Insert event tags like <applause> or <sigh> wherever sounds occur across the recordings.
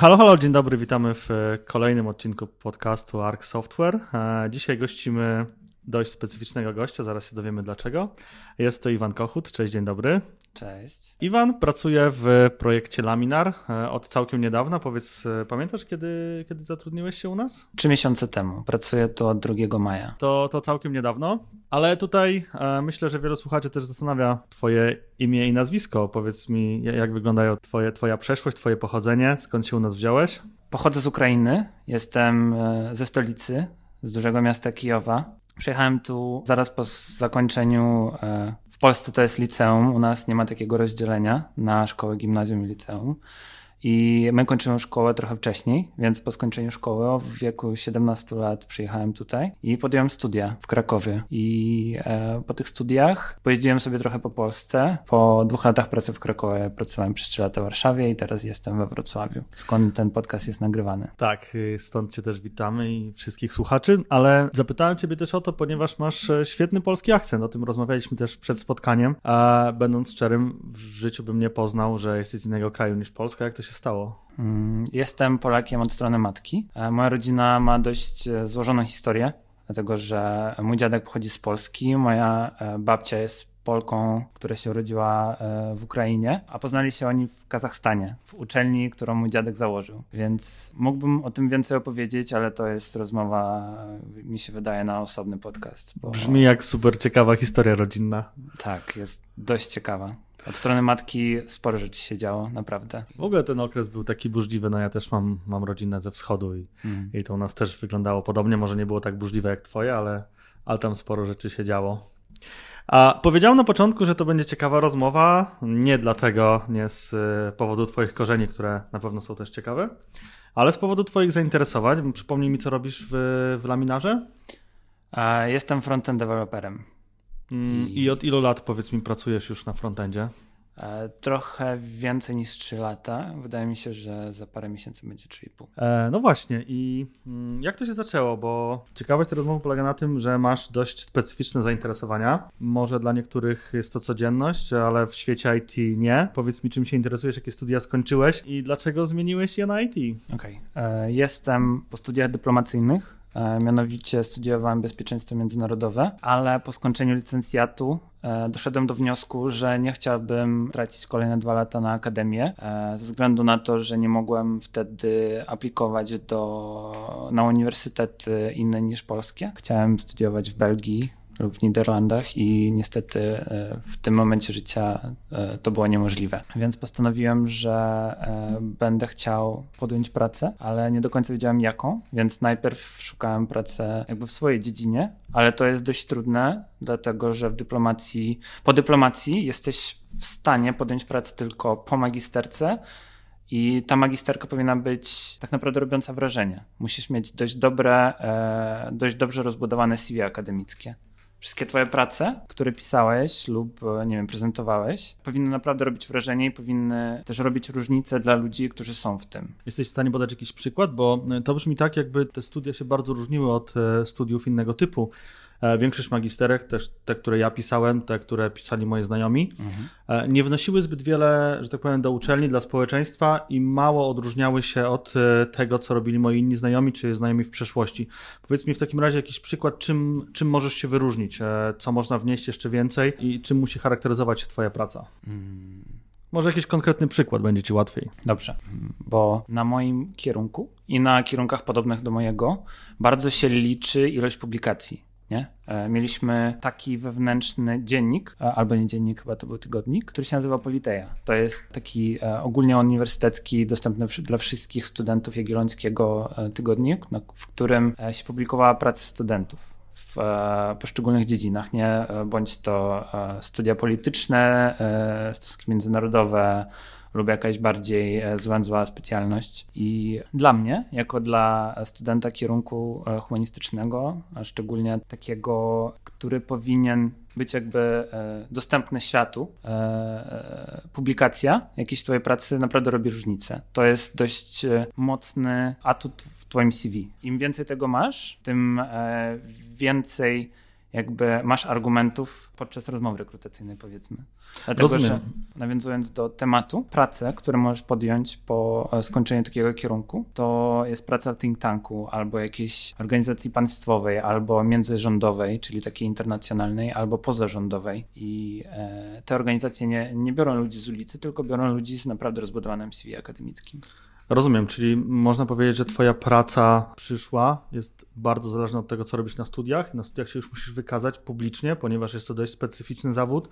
Halo, halo, dzień dobry, witamy w e, kolejnym odcinku podcastu Arc Software. E, dzisiaj gościmy dość specyficznego gościa, zaraz się dowiemy dlaczego. Jest to Iwan Kochut, cześć, dzień dobry. Cześć. Iwan pracuje w projekcie Laminar e, od całkiem niedawna. Powiedz, pamiętasz kiedy, kiedy zatrudniłeś się u nas? Trzy miesiące temu. Pracuję tu od 2 maja. To, to całkiem niedawno, ale tutaj e, myślę, że wielu słuchaczy też zastanawia twoje imię i nazwisko. Powiedz mi, jak wyglądają twoje, twoja przeszłość, twoje pochodzenie, skąd się u nas wziąłeś? Pochodzę z Ukrainy, jestem e, ze stolicy, z dużego miasta Kijowa. Przyjechałem tu zaraz po zakończeniu. E, w Polsce to jest liceum, u nas nie ma takiego rozdzielenia na szkołę, gimnazjum i liceum. I my kończymy szkołę trochę wcześniej, więc po skończeniu szkoły w wieku 17 lat przyjechałem tutaj i podjąłem studia w Krakowie. I e, po tych studiach pojeździłem sobie trochę po Polsce. Po dwóch latach pracy w Krakowie pracowałem przez 3 lata w Warszawie i teraz jestem we Wrocławiu, skąd ten podcast jest nagrywany. Tak, y, stąd Cię też witamy i wszystkich słuchaczy, ale zapytałem Ciebie też o to, ponieważ masz e, świetny polski akcent. O tym rozmawialiśmy też przed spotkaniem. A będąc szczerym, w życiu bym nie poznał, że jesteś z innego kraju niż Polska. Jak to się się stało? Mm, jestem Polakiem od strony matki. E, moja rodzina ma dość e, złożoną historię, dlatego że mój dziadek pochodzi z Polski, moja e, babcia jest Polką, która się urodziła w Ukrainie, a poznali się oni w Kazachstanie, w uczelni, którą mój dziadek założył. Więc mógłbym o tym więcej opowiedzieć, ale to jest rozmowa, mi się wydaje, na osobny podcast. Bo... Brzmi jak super ciekawa historia rodzinna. Tak, jest dość ciekawa. Od strony matki sporo rzeczy się działo, naprawdę. W ogóle ten okres był taki burzliwy, no ja też mam, mam rodzinę ze wschodu i, mm. i to u nas też wyglądało podobnie, może nie było tak burzliwe jak twoje, ale, ale tam sporo rzeczy się działo. A powiedziałem na początku, że to będzie ciekawa rozmowa, nie dlatego, nie z e, powodu twoich korzeni, które na pewno są też ciekawe, ale z powodu twoich zainteresowań. Przypomnij mi, co robisz w, w Laminarze? Jestem frontend developerem. Mm, I od ilu lat, powiedz mi, pracujesz już na frontendzie? E, trochę więcej niż 3 lata. Wydaje mi się, że za parę miesięcy będzie 3,5. E, no właśnie, i mm, jak to się zaczęło? Bo ciekawość tej rozmowy polega na tym, że masz dość specyficzne zainteresowania. Może dla niektórych jest to codzienność, ale w świecie IT nie. Powiedz mi, czym się interesujesz, jakie studia skończyłeś i dlaczego zmieniłeś je na IT? Okej. Okay. E, jestem po studiach dyplomacyjnych mianowicie studiowałem bezpieczeństwo międzynarodowe, ale po skończeniu licencjatu e, doszedłem do wniosku, że nie chciałbym tracić kolejne dwa lata na akademię, e, ze względu na to, że nie mogłem wtedy aplikować do, na uniwersytety inne niż polskie. Chciałem studiować w Belgii, lub w Niderlandach i niestety e, w tym momencie życia e, to było niemożliwe. Więc postanowiłem, że e, będę chciał podjąć pracę, ale nie do końca wiedziałem jaką, więc najpierw szukałem pracy jakby w swojej dziedzinie, ale to jest dość trudne, dlatego że w dyplomacji, po dyplomacji jesteś w stanie podjąć pracę tylko po magisterce, i ta magisterka powinna być tak naprawdę robiąca wrażenie. Musisz mieć dość dobre, dość dobrze rozbudowane CV akademickie wszystkie twoje prace, które pisałeś lub, e, nie wiem, prezentowałeś, powinny naprawdę robić wrażenie i powinny też robić różnicę dla ludzi, którzy są w tym. Jesteś w stanie podać jakiś przykład? Bo e, to brzmi tak, jakby te studia się bardzo różniły od e, studiów innego typu. E, większość magisterek, też te, które ja pisałem, te, które pisali moi znajomi, mhm. Nie wnosiły zbyt wiele, że tak powiem, do uczelni, dla społeczeństwa i mało odróżniały się od e, tego, co robili moi inni znajomi, czy znajomi w przeszłości. Powiedz mi w takim razie jakiś przykład, czym, czym możesz się wyróżnić, co można wnieść jeszcze więcej i czym musi charakteryzować się Twoja praca? Hmm. Może jakiś konkretny przykład będzie Ci łatwiej. Dobrze, bo na moim kierunku i na kierunkach podobnych do mojego bardzo się liczy ilość publikacji. Nie? E, mieliśmy taki wewnętrzny dziennik, e, albo nie dziennik, chyba to był tygodnik, który się nazywa Politeja. To jest taki e, ogólnie uniwersytecki, dostępny dla wszystkich studentów Jagiellońskiego tygodnik, w którym się publikowała praca studentów w poszczególnych dziedzinach, nie? Bądź to studia polityczne, stosunki międzynarodowe, lub jakaś bardziej e, złędzła specjalność. I dla mnie, jako dla studenta kierunku e, humanistycznego, a szczególnie takiego, który powinien być jakby e, dostępny światu, publikacja jakiejś twojej pracy naprawdę robi różnicę. To jest dość mocny atut w twoim CV. Im więcej tego masz, tym więcej jakby masz argumentów podczas rozmowy rekrutacyjnej, powiedzmy. Dlatego, Rozumiem. że nawiązując do tematu, prace, które możesz podjąć po e, skończeniu takiego kierunku, to jest praca w think tanku albo jakiejś organizacji państwowej, albo międzyrządowej, czyli takiej internacjonalnej, albo pozarządowej. I e, te organizacje nie, nie biorą ludzi z ulicy, tylko biorą ludzi z naprawdę rozbudowanym CV akademickim. Rozumiem, czyli można powiedzieć, że Twoja praca przyszła jest bardzo zależna od tego, co robisz na studiach. Na studiach się już musisz wykazać publicznie, ponieważ jest to dość specyficzny zawód.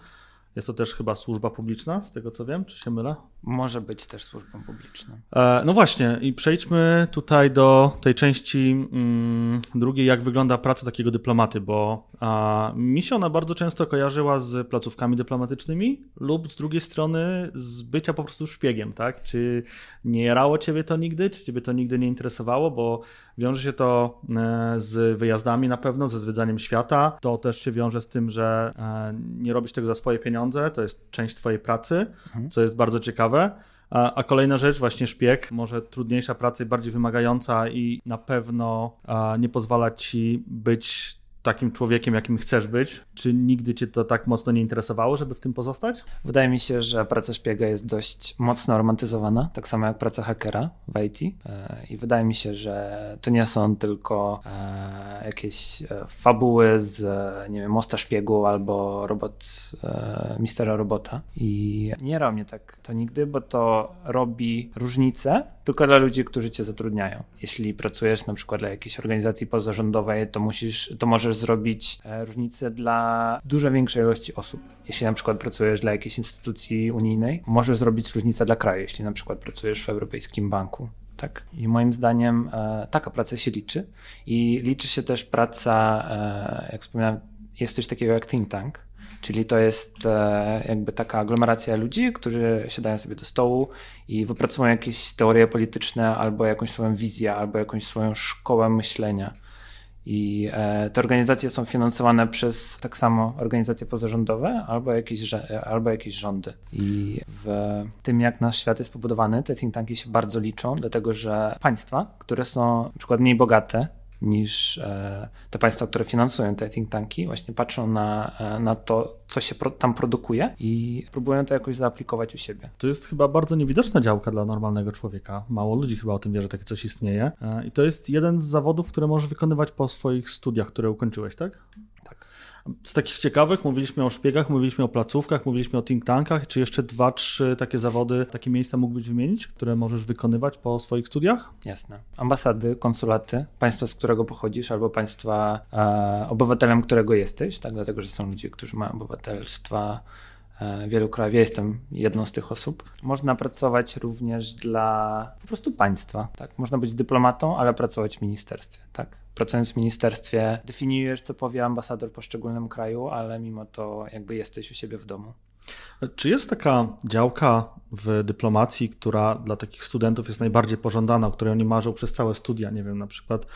Jest to też chyba służba publiczna, z tego co wiem, czy się mylę? Może być też służbą publiczną. E, no właśnie, i przejdźmy tutaj do tej części mm, drugiej, jak wygląda praca takiego dyplomaty, bo a, mi się ona bardzo często kojarzyła z placówkami dyplomatycznymi lub z drugiej strony z bycia po prostu szpiegiem, tak? Czy nie jarało ciebie to nigdy, czy ciebie to nigdy nie interesowało, bo wiąże się to e, z wyjazdami na pewno, ze zwiedzaniem świata, to też się wiąże z tym, że e, nie robisz tego za swoje pieniądze, to jest część twojej pracy, mhm. co jest bardzo ciekawe. A, kolejna rzecz, właśnie szpieg, może trudniejsza praca i bardziej wymagająca i na pewno nie pozwala ci być takim człowiekiem, jakim chcesz być? Czy nigdy cię to tak mocno nie interesowało, żeby w tym pozostać? Wydaje mi się, że praca szpiega jest dość mocno romantyzowana, tak samo jak praca hakera w IT. E, I wydaje mi się, że to nie są tylko e, jakieś e, fabuły z, nie wiem, Mosta Szpiegu albo robot, Mistera Robota. I nie mnie tak to nigdy, bo to robi różnicę tylko dla ludzi, którzy cię zatrudniają. Jeśli pracujesz na przykład dla jakiejś organizacji pozarządowej, to musisz, to możesz zrobić e, różnicę dla dużo większej ilości osób. Jeśli na przykład pracujesz dla jakiejś instytucji unijnej, możesz zrobić różnicę dla kraju, jeśli na przykład pracujesz w Europejskim Banku. Tak. I moim zdaniem e, taka praca się liczy. I liczy się też praca, e, jak wspomniałem, jest coś takiego jak think tank, Czyli to jest e, jakby taka aglomeracja ludzi, którzy siadają sobie do stołu i wypracują jakieś teorie polityczne, albo jakąś swoją wizję, albo jakąś swoją szkołę myślenia. I e, te organizacje są finansowane przez tak samo organizacje pozarządowe albo jakieś, albo jakieś rządy. I w tym, jak nasz świat jest pobudowany, te think tanki się bardzo liczą, dlatego że państwa, które są na przykład mniej bogate, niż e, te państwa, które finansują te think tanki, właśnie patrzą na, e, na to, co się tam produkuje i próbują to jakoś zaaplikować u siebie. To jest chyba bardzo niewidoczna działka dla normalnego człowieka. Mało ludzi chyba o tym wie, że takie coś istnieje. E, I to jest jeden z zawodów, które możesz wykonywać po swoich studiach, które ukończyłeś, tak? Z takich ciekawych mówiliśmy o szpiegach, mówiliśmy o placówkach, mówiliśmy o think tankach. Czy jeszcze dwa, trzy takie zawody, takie miejsca mógłbyś wymienić, które możesz wykonywać po swoich studiach? Jasne. Ambasady, konsulaty, państwa, z którego pochodzisz, albo państwa, e, obywatelem którego jesteś, tak? dlatego że są ludzie, którzy mają obywatelstwa wielu krajów. Ja jestem jedną z tych osób. Można pracować również dla po prostu państwa. Tak? Można być dyplomatą, ale pracować w ministerstwie. Tak? pracując w ministerstwie, definiujesz, co powie ambasador w poszczególnym kraju, ale mimo to jakby jesteś u siebie w domu. Czy jest taka działka w dyplomacji, która dla takich studentów jest najbardziej pożądana, o której oni marzą przez całe studia? Nie wiem, na przykład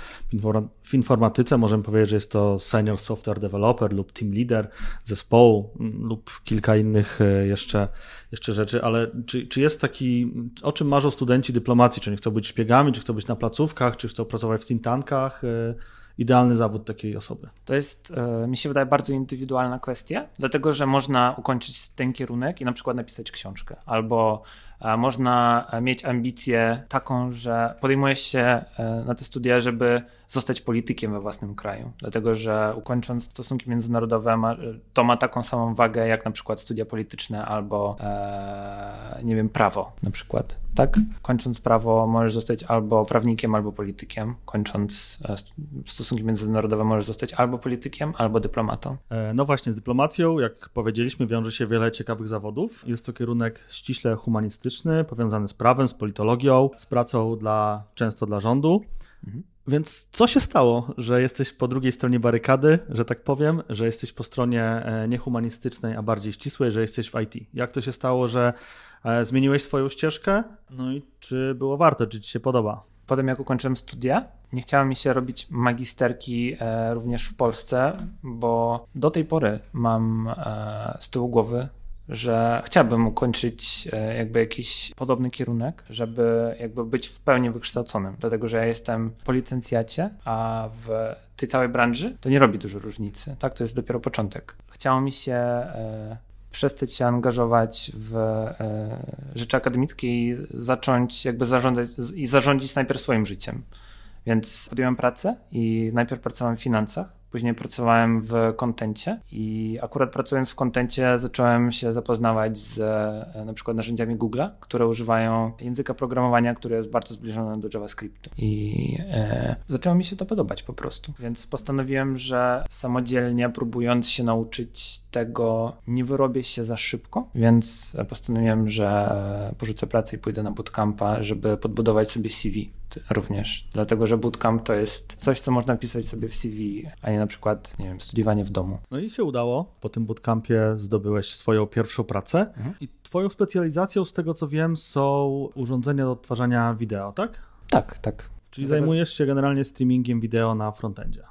w informatyce możemy powiedzieć, że jest to senior software developer lub team leader zespołu mm, lub kilka innych e, jeszcze, jeszcze rzeczy, ale czy, czy jest taki, o czym marzą studenci dyplomacji? Czy oni chcą być szpiegami, czy chcą być na placówkach, czy chcą pracować w think tankach? Idealny zawód takiej osoby? To jest, e, mi się wydaje, bardzo indywidualna kwestia, dlatego że można ukończyć ten kierunek i na przykład napisać książkę, albo można mieć ambicję taką, że podejmujesz się e, na te studia, żeby zostać politykiem we własnym kraju. Dlatego, że ukończąc stosunki międzynarodowe, to ma taką samą wagę jak na przykład studia polityczne albo, e, nie wiem, prawo na przykład. Tak? Kończąc prawo, możesz zostać albo prawnikiem, albo politykiem. Kończąc e, stosunki międzynarodowe, możesz zostać albo politykiem, albo dyplomatą. No właśnie, z dyplomacją, jak powiedzieliśmy, wiąże się wiele ciekawych zawodów. Jest to kierunek ściśle humanistyczny powiązany z prawem, z politologią, z pracą dla, często dla rządu. Mhm. Więc co się stało, że jesteś po drugiej stronie barykady, że tak powiem, że jesteś po stronie e, niehumanistycznej, a bardziej ścisłej, że jesteś w IT? Jak to się stało, że e, zmieniłeś swoją ścieżkę? No i czy było warto, czy ci się podoba? Potem jak ukończyłem studia, nie chciało mi się robić magisterki e, również w Polsce, bo do tej pory mam z tyłu głowy że chciałbym ukończyć e, jakby jakiś podobny kierunek, żeby jakby być w pełni wykształconym, dlatego że ja jestem po licencjacie, a w tej całej branży to nie robi dużo różnicy, tak? To jest dopiero początek. Chciało mi się e, przestać się angażować w e, rzeczy akademickie i zacząć jakby zarządzać i zarządzić najpierw swoim życiem. Więc podjąłem pracę i najpierw pracowałem w finansach, Później pracowałem w kontencie i akurat pracując w kontencie zacząłem się zapoznawać z e, na przykład narzędziami Google'a, które używają języka programowania, który jest bardzo zbliżony do JavaScriptu. I e, zaczęło mi się to podobać po prostu. Więc postanowiłem, że samodzielnie próbując się nauczyć tego, nie wyrobię się za szybko, więc postanowiłem, że porzucę pracę i pójdę na bootcampa, żeby podbudować sobie CV również, dlatego że bootcamp to jest coś, co można pisać sobie w CV, a nie na przykład, nie wiem, studiowanie w domu. No i się udało. Po tym bootcampie zdobyłeś swoją pierwszą pracę mhm. i twoją specjalizacją, z tego co wiem, są urządzenia do odtwarzania wideo, tak? Tak, tak. Czyli dlatego... zajmujesz się generalnie streamingiem wideo na frontendzie.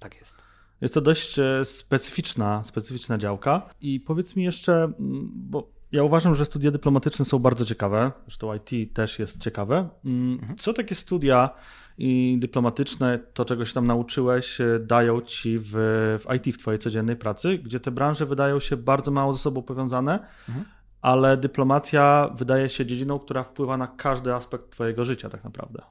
Tak jest. Jest to dość e, specyficzna, specyficzna działka. I powiedz mi jeszcze, bo ja uważam, że studia dyplomatyczne są bardzo ciekawe, zresztą IT też jest ciekawe. Mhm. Co takie studia i dyplomatyczne, to czego się tam nauczyłeś, e, dają ci w, w IT, w twojej codziennej pracy, gdzie te branże wydają się bardzo mało ze sobą powiązane, mhm. ale dyplomacja wydaje się dziedziną, która wpływa na każdy aspekt twojego życia tak naprawdę.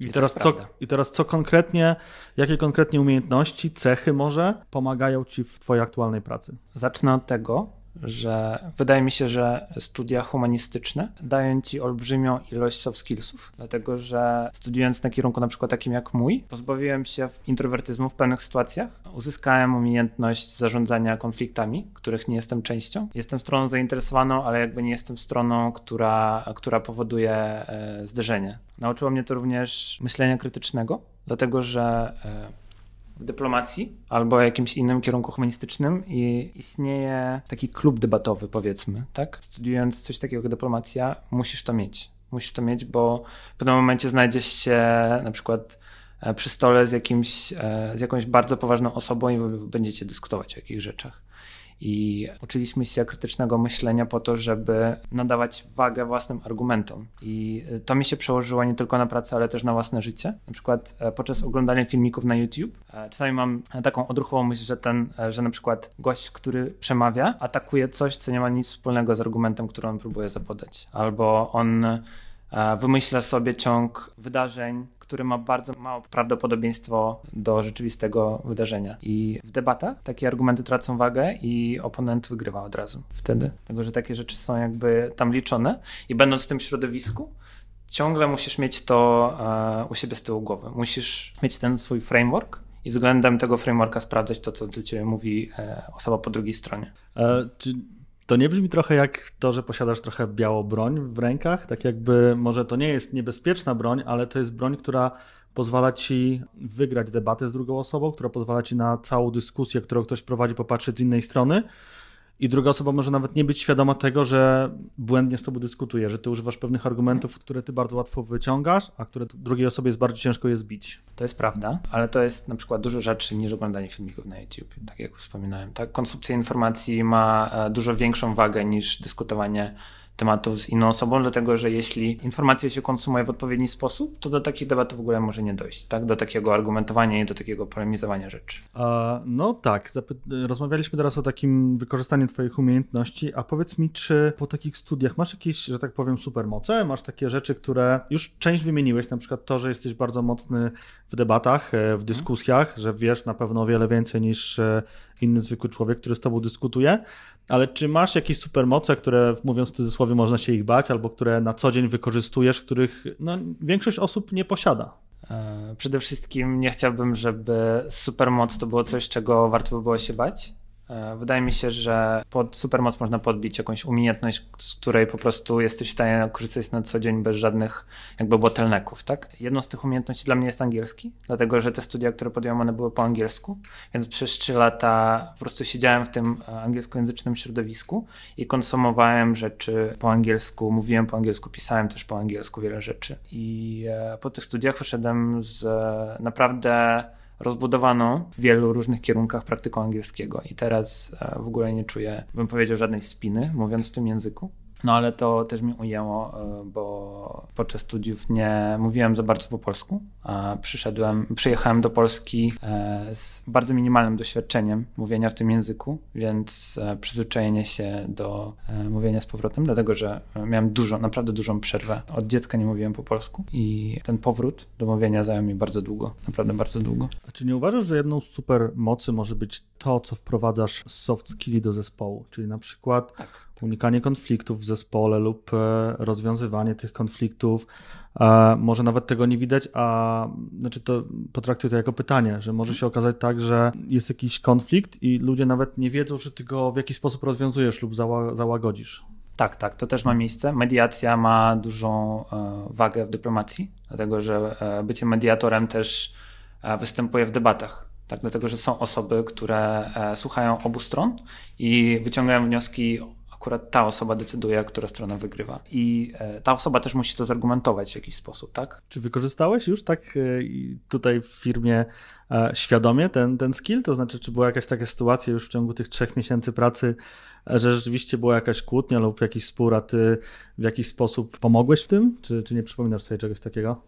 I, I teraz, co, I teraz co konkretnie, jakie konkretnie umiejętności, cechy może pomagają ci w twojej aktualnej pracy? Zacznę od tego, że wydaje mi się, że studia humanistyczne dają ci olbrzymią ilość soft skillsów, dlatego że studiując na kierunku na przykład takim jak mój, pozbawiłem się introwertyzmu w pewnych sytuacjach, uzyskałem umiejętność zarządzania konfliktami, których nie jestem częścią. Jestem stroną zainteresowaną, ale jakby nie jestem stroną, która, która powoduje e, zderzenie. Nauczyło mnie to również myślenia krytycznego, dlatego że e, w dyplomacji albo jakimś innym kierunku humanistycznym i istnieje taki klub debatowy, powiedzmy, tak? Studiując coś takiego jak dyplomacja, musisz to mieć. Musisz to mieć, bo w pewnym momencie znajdziesz się na przykład e, przy stole z, jakimś, e, z jakąś bardzo poważną osobą i będziecie dyskutować o jakichś rzeczach i uczyliśmy się krytycznego myślenia po to, żeby nadawać wagę własnym argumentom. I to mi się przełożyło nie tylko na pracę, ale też na własne życie. Na przykład e, podczas oglądania filmików na YouTube e, czasami mam taką odruchową myśl, że ten, e, że na przykład gość, który przemawia, atakuje coś, co nie ma nic wspólnego z argumentem, który on próbuje zapodać. Albo on wymyśla sobie ciąg wydarzeń, który ma bardzo małe prawdopodobieństwo do rzeczywistego wydarzenia. I w debatach takie argumenty tracą wagę i oponent wygrywa od razu wtedy. Dlatego, że takie rzeczy są jakby tam liczone i będąc w tym środowisku, ciągle musisz mieć to e, u siebie z tyłu głowy. Musisz mieć ten swój framework, i względem tego frameworka sprawdzać to, co do ciebie mówi e, osoba po drugiej stronie. E, czy to nie brzmi trochę jak to, że posiadasz trochę białą broń w rękach? Tak jakby może to nie jest niebezpieczna broń, ale to jest broń, która pozwala ci wygrać debatę z drugą osobą, która pozwala ci na całą dyskusję, którą ktoś prowadzi, popatrzeć z innej strony i druga osoba może nawet nie być świadoma tego, że błędnie z tobą dyskutuje, że ty używasz pewnych argumentów, które ty bardzo łatwo wyciągasz, a które drugiej osobie jest bardzo ciężko je zbić. To jest prawda, ale to jest na przykład dużo rzeczy niż oglądanie filmików na YouTube, tak jak wspominałem. Tak, konsumpcja informacji ma e, dużo większą wagę niż dyskutowanie tematów z inną osobą, dlatego że jeśli informacje się konsumuje w odpowiedni sposób, to do takich debat w ogóle może nie dojść, tak? Do takiego argumentowania i do takiego polemizowania rzeczy. no tak, rozmawialiśmy teraz o takim wykorzystaniu Twoich umiejętności, a powiedz mi, czy po takich studiach masz jakieś, że tak powiem, supermoce? Masz takie rzeczy, które już część wymieniłeś, na przykład to, że jesteś bardzo mocny w debatach, e, w mhm. dyskusjach, że wiesz na pewno o wiele więcej niż e, inny zwykły człowiek, który z Tobą dyskutuje, ale czy masz jakieś supermoce, które mówiąc w cudzysłowie można się ich bać, albo które na co dzień wykorzystujesz, których no, większość osób nie posiada? E, przede wszystkim nie chciałbym, żeby supermoc to było coś, czego warto by było się bać. E, wydaje mi się, że pod supermoc można podbić jakąś umiejętność, z której po prostu jesteś w stanie korzystać na co dzień bez żadnych jakby bottlenecków, tak? Jedną z tych umiejętności dla mnie jest angielski, dlatego że te studia, które podjąłem, one były po angielsku, więc przez trzy lata po prostu siedziałem w tym e, angielskojęzycznym środowisku i konsumowałem rzeczy po angielsku, mówiłem po angielsku, pisałem też po angielsku wiele rzeczy. I e, po tych studiach wyszedłem z naprawdę rozbudowaną w wielu różnych kierunkach praktyką angielskiego i teraz e, w ogóle nie czuję, bym powiedział, żadnej spiny mówiąc w tym języku. No ale to też mi ujęło, e, bo podczas studiów nie mówiłem za bardzo po polsku, a przyszedłem, przyjechałem do Polski e, z bardzo minimalnym doświadczeniem mówienia w tym języku, więc e, przyzwyczajenie się do mówienia z powrotem, dlatego że miałem dużo, naprawdę dużą przerwę. Od dziecka nie mówiłem po polsku i ten powrót do mówienia zajął mi bardzo długo, naprawdę bardzo długo. A czy nie uważasz, że jedną z super mocy może być to, co wprowadzasz soft skilli do zespołu, czyli na przykład tak unikanie konfliktów w zespole lub e, rozwiązywanie tych konfliktów. E, może nawet tego nie widać, a znaczy to potraktuję to jako pytanie, że może się okazać tak, że jest jakiś konflikt i ludzie nawet nie wiedzą, że ty go w jakiś sposób rozwiązujesz lub załagodzisz. Tak, tak, to też ma miejsce. Mediacja ma dużą e, wagę w dyplomacji, dlatego że bycie mediatorem też występuje w debatach. Tak, dlatego, że są osoby, które słuchają obu stron i wyciągają wnioski akurat ta osoba decyduje, która strona wygrywa. I e, ta osoba też musi to zargumentować w jakiś sposób, tak? Czy wykorzystałeś już tak e, tutaj w firmie e, świadomie ten, ten skill? To znaczy, czy była jakaś taka sytuacja już w ciągu tych trzech miesięcy pracy, że rzeczywiście była jakaś kłótnia lub jakiś spór, a ty w jakiś sposób pomogłeś w tym? Czy, czy nie przypominasz sobie czegoś takiego?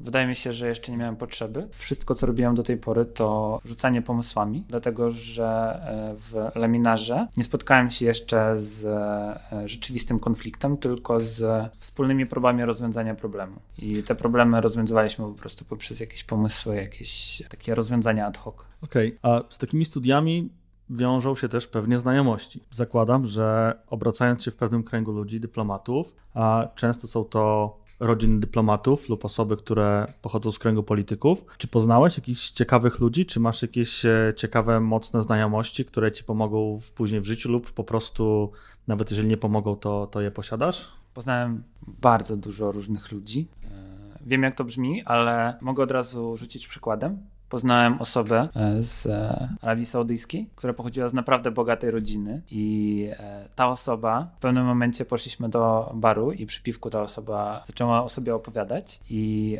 Wydaje mi się, że jeszcze nie miałem potrzeby. Wszystko, co robiłem do tej pory, to rzucanie pomysłami, dlatego że e, w laminarze nie spotkałem się jeszcze z e, rzeczywistym konfliktem, tylko z wspólnymi próbami rozwiązania problemu. I te problemy rozwiązywaliśmy po prostu poprzez jakieś pomysły, jakieś takie rozwiązania ad hoc. Okej, okay. a z takimi studiami wiążą się też pewnie znajomości. Zakładam, że obracając się w pewnym kręgu ludzi, dyplomatów, a często są to rodzin dyplomatów lub osoby, które pochodzą z kręgu polityków. Czy poznałeś jakichś ciekawych ludzi? Czy masz jakieś e, ciekawe, mocne znajomości, które ci pomogą w, później w życiu lub po prostu nawet jeżeli nie pomogą, to, to je posiadasz? Poznałem bardzo dużo różnych ludzi. E, wiem, jak to brzmi, ale mogę od razu rzucić przykładem poznałem osobę e, z e, Arabii Saudyjskiej, która pochodziła z naprawdę bogatej rodziny i e, ta osoba, w pewnym momencie poszliśmy do baru i przy piwku ta osoba zaczęła o sobie opowiadać i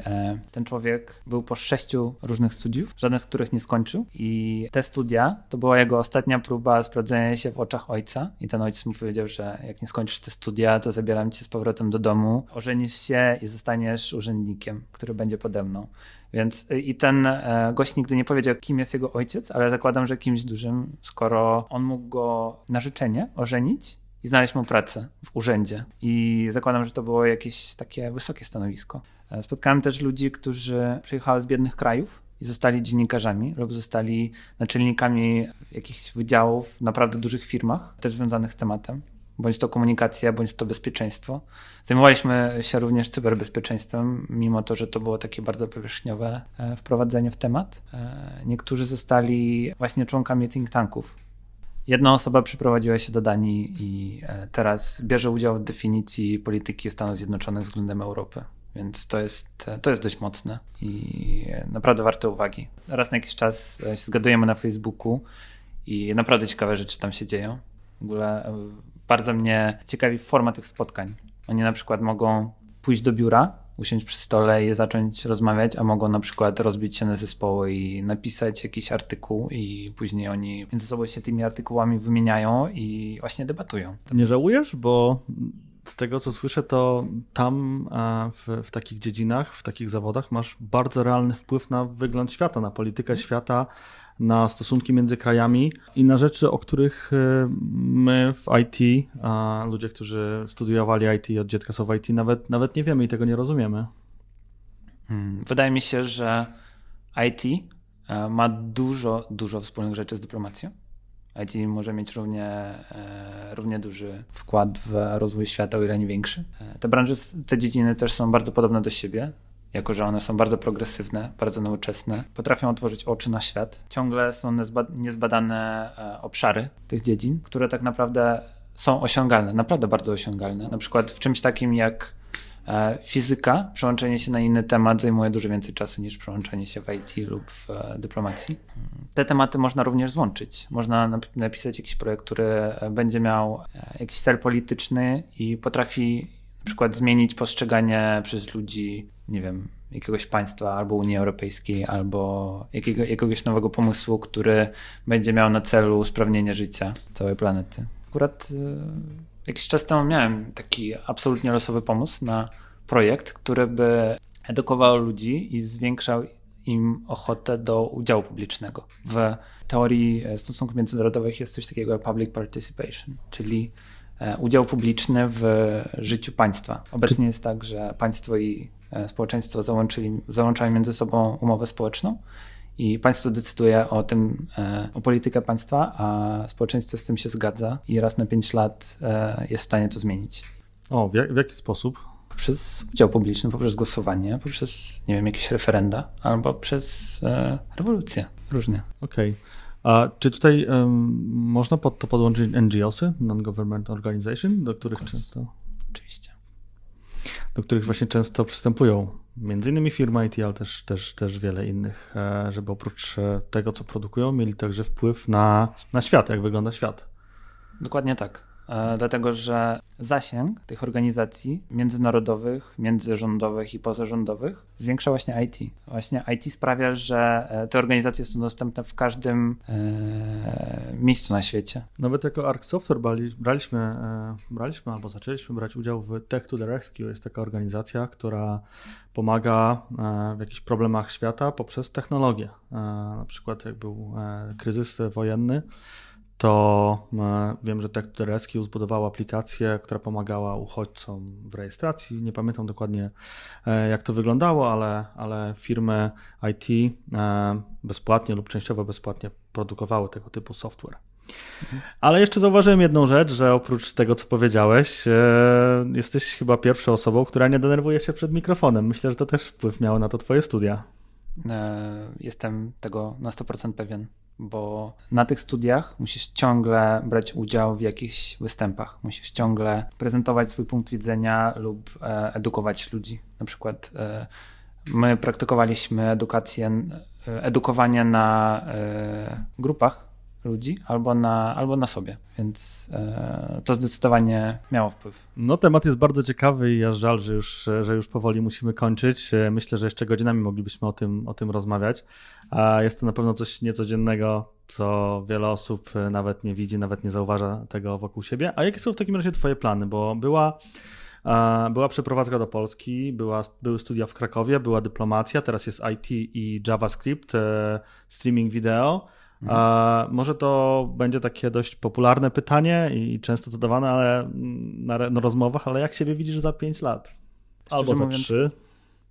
ten człowiek był po sześciu różnych studiów, żaden z których nie skończył i te studia to była jego ostatnia próba sprawdzenia się w oczach ojca i ten ojciec mu powiedział, że jak nie skończysz te studia, to zabieram cię z powrotem do domu, ożenisz się i zostaniesz urzędnikiem, który będzie pode mną. Więc y, i ten e, gość nigdy nie powiedział, kim jest jego ojciec, ale zakładam, że kimś dużym, skoro on mógł go na życzenie ożenić i znaleźć mu pracę w urzędzie. I zakładam, że to było jakieś takie wysokie stanowisko. E, spotkałem też ludzi, którzy przyjechali z biednych krajów i zostali dziennikarzami lub zostali naczelnikami jakichś wydziałów w naprawdę dużych firmach, też związanych z tematem bądź to komunikacja, bądź to bezpieczeństwo. Zajmowaliśmy się również cyberbezpieczeństwem, mimo to, że to było takie bardzo powierzchniowe e, wprowadzenie w temat. E, niektórzy zostali właśnie członkami think tanków. Jedna osoba przyprowadziła się do Danii i e, teraz bierze udział w definicji polityki Stanów Zjednoczonych względem Europy. Więc to jest, to jest dość mocne i naprawdę warte uwagi. Raz na jakiś czas się zgadujemy na Facebooku i naprawdę ciekawe rzeczy tam się dzieją. W ogóle bardzo mnie ciekawi forma tych spotkań. Oni na przykład mogą pójść do biura, usiąść przy stole i zacząć rozmawiać, a mogą na przykład rozbić się na zespoły i napisać jakiś artykuł i później oni między sobą się tymi artykułami wymieniają i właśnie debatują. Nie żałujesz, bo z tego co słyszę, to tam w, w, takich dziedzinach, w takich zawodach masz bardzo realny wpływ na wygląd świata, na politykę mhm. świata, na stosunki między krajami i na rzeczy, o których y, my w IT, a ludzie, którzy studiowali IT od dziecka są w IT, nawet, nawet nie wiemy i tego nie rozumiemy. Hmm, wydaje mi się, że IT e, ma dużo, dużo wspólnych rzeczy z dyplomacją. IT może mieć równie, e, równie duży wkład w rozwój świata, o ile nie większy. E, te branże, te dziedziny też są bardzo podobne do siebie jako że one są bardzo progresywne, bardzo nowoczesne, potrafią otworzyć oczy na świat. Ciągle są niezbadane e, obszary tych dziedzin, które tak naprawdę są osiągalne, naprawdę bardzo osiągalne. Na przykład w czymś takim jak e, fizyka, przełączenie się na inny temat zajmuje dużo więcej czasu niż przełączenie się w IT lub w e, dyplomacji. Te tematy można również złączyć. Można napisać jakiś projekt, który będzie miał jakiś cel polityczny i potrafi na przykład zmienić postrzeganie przez ludzi, nie wiem, jakiegoś państwa, albo Unii Europejskiej, albo jakiego, jakiegoś nowego pomysłu, który będzie miał na celu usprawnienie życia całej planety. Akurat y, jakiś czas temu miałem taki absolutnie losowy pomysł na projekt, który by edukował ludzi i zwiększał im ochotę do udziału publicznego. W teorii e, stosunków międzynarodowych jest coś takiego jak public participation, czyli udział publiczny w życiu państwa. Obecnie jest tak, że państwo i e, społeczeństwo załączyli, załączają między sobą umowę społeczną i państwo decyduje o tym, o politykę państwa, a społeczeństwo z tym się zgadza i raz na pięć lat jest w stanie to zmienić. O, w, jak, w jaki sposób? Poprzez udział publiczny, poprzez głosowanie, poprzez, nie wiem, jakieś referenda albo przez e, rewolucję. Różnie. Okej. Okay. A czy tutaj um, można pod to podłączyć NGOsy, Non-Government Organization, do których często. Oczywiście. Do których właśnie często przystępują między innymi firma IT, ale też, też, też wiele innych, e, żeby oprócz e, tego, co produkują, mieli także wpływ na, na świat, jak wygląda świat. Dokładnie tak. E, dlatego że zasięg tych organizacji międzynarodowych, międzyrządowych i pozarządowych zwiększa właśnie IT. Właśnie IT sprawia, że e, te organizacje są dostępne w każdym e, miejscu na świecie. Nawet jako Arc Software brali, braliśmy, e, braliśmy albo zaczęliśmy brać udział w Tech to the Rescue. Jest taka organizacja, która pomaga e, w jakichś problemach świata poprzez technologię. E, na przykład jak był kryzys wojenny, to e, wiem, że Tech to Rescue zbudowało aplikację, która pomagała uchodźcom w rejestracji. Nie pamiętam dokładnie, e, jak to wyglądało, ale, ale firmy IT e, bezpłatnie lub częściowo bezpłatnie produkowały tego typu software. Ale jeszcze zauważyłem jedną rzecz, że oprócz tego, co powiedziałeś, jesteś chyba pierwszą osobą, która nie denerwuje się przed mikrofonem. Myślę, że to też wpływ miało na to twoje studia. Jestem tego na 100% pewien bo na tych studiach musisz ciągle brać udział w jakichś występach, musisz ciągle prezentować swój punkt widzenia lub e, edukować ludzi. Na przykład e, my praktykowaliśmy edukację, e, edukowanie na grupach ludzi albo na, albo na sobie, więc e, to zdecydowanie miało wpływ. No temat jest bardzo ciekawy i aż żal, że już, że już powoli musimy kończyć. E, myślę, że jeszcze godzinami moglibyśmy o tym, o tym rozmawiać, a jest to na pewno coś niecodziennego, co wiele osób e, nawet nie widzi, nawet nie zauważa tego wokół siebie. A jakie są w takim razie twoje plany? Bo była była przeprowadzka do Polski, była, były studia w Krakowie, była dyplomacja, teraz jest IT i JavaScript, streaming wideo. Mhm. może to będzie takie dość popularne pytanie i często zadawane ale na, na rozmowach, ale jak siebie widzisz za 5 lat? Albo szczerze za mówiąc, 3?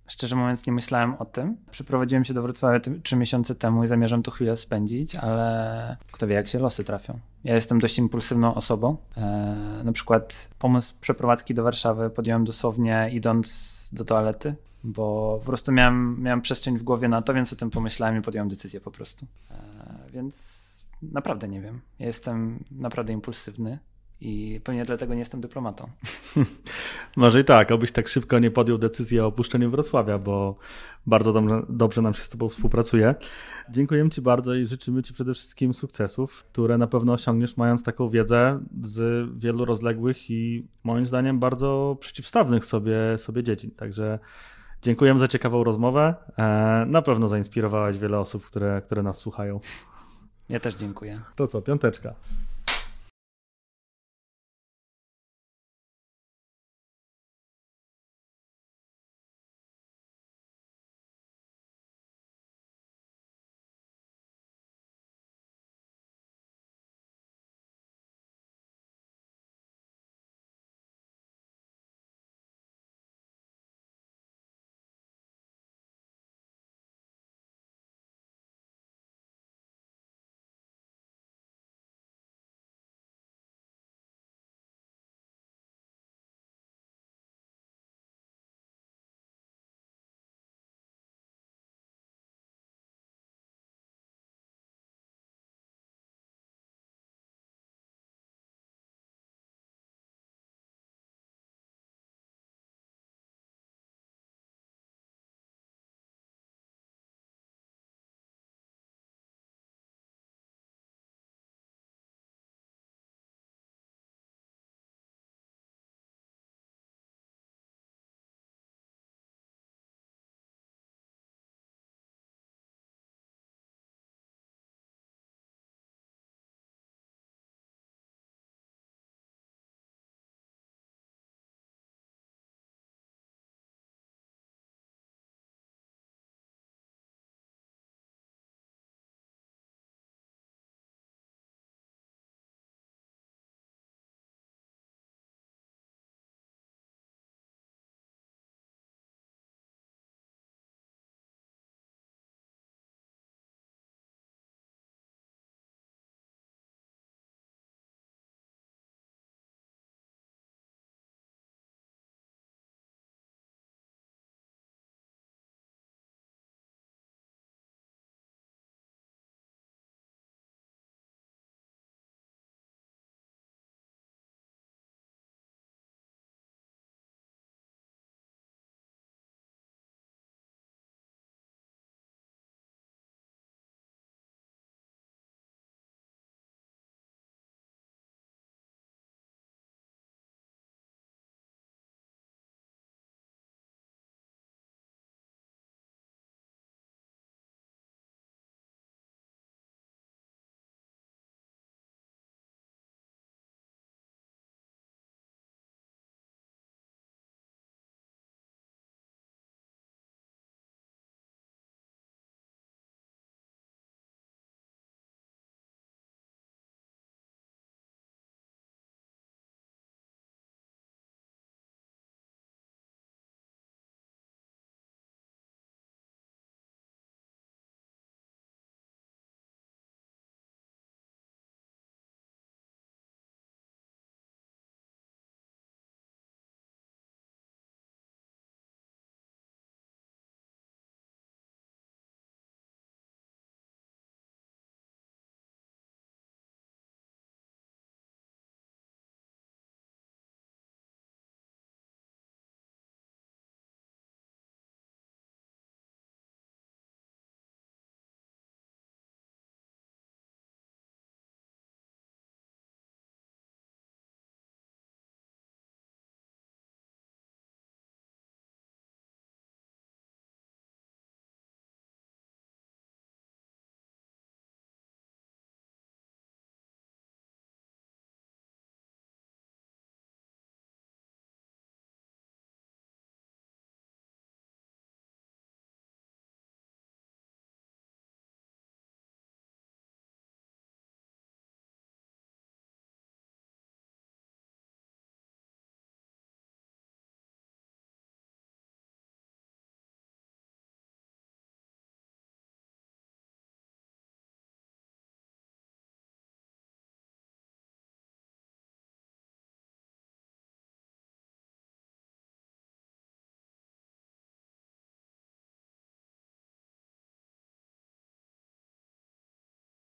Szczerze mówiąc, nie myślałem o tym. Przyprowadziłem się do Wrocławia 3 miesiące temu i zamierzam tu chwilę spędzić, ale kto wie, jak się losy trafią. Ja jestem dość impulsywną osobą. E, na przykład pomysł przeprowadzki do Warszawy podjąłem dosłownie idąc do toalety, bo po prostu miałem, miałem przestrzeń w głowie na to, więc o tym pomyślałem i podjąłem decyzję po prostu. E, więc naprawdę nie wiem. Jestem naprawdę impulsywny i pewnie dlatego nie jestem dyplomatą. <laughs> Może i tak, obyś tak szybko nie podjął decyzji o opuszczeniu Wrocławia, bo bardzo dobrze, dobrze nam się z Tobą współpracuje. Dziękujemy Ci bardzo i życzymy Ci przede wszystkim sukcesów, które na pewno osiągniesz, mając taką wiedzę z wielu rozległych i moim zdaniem bardzo przeciwstawnych sobie, sobie dziedzin. Także dziękujemy za ciekawą rozmowę. E, na pewno zainspirowałaś wiele osób, które, które nas słuchają. Ja też dziękuję. To co, piąteczka.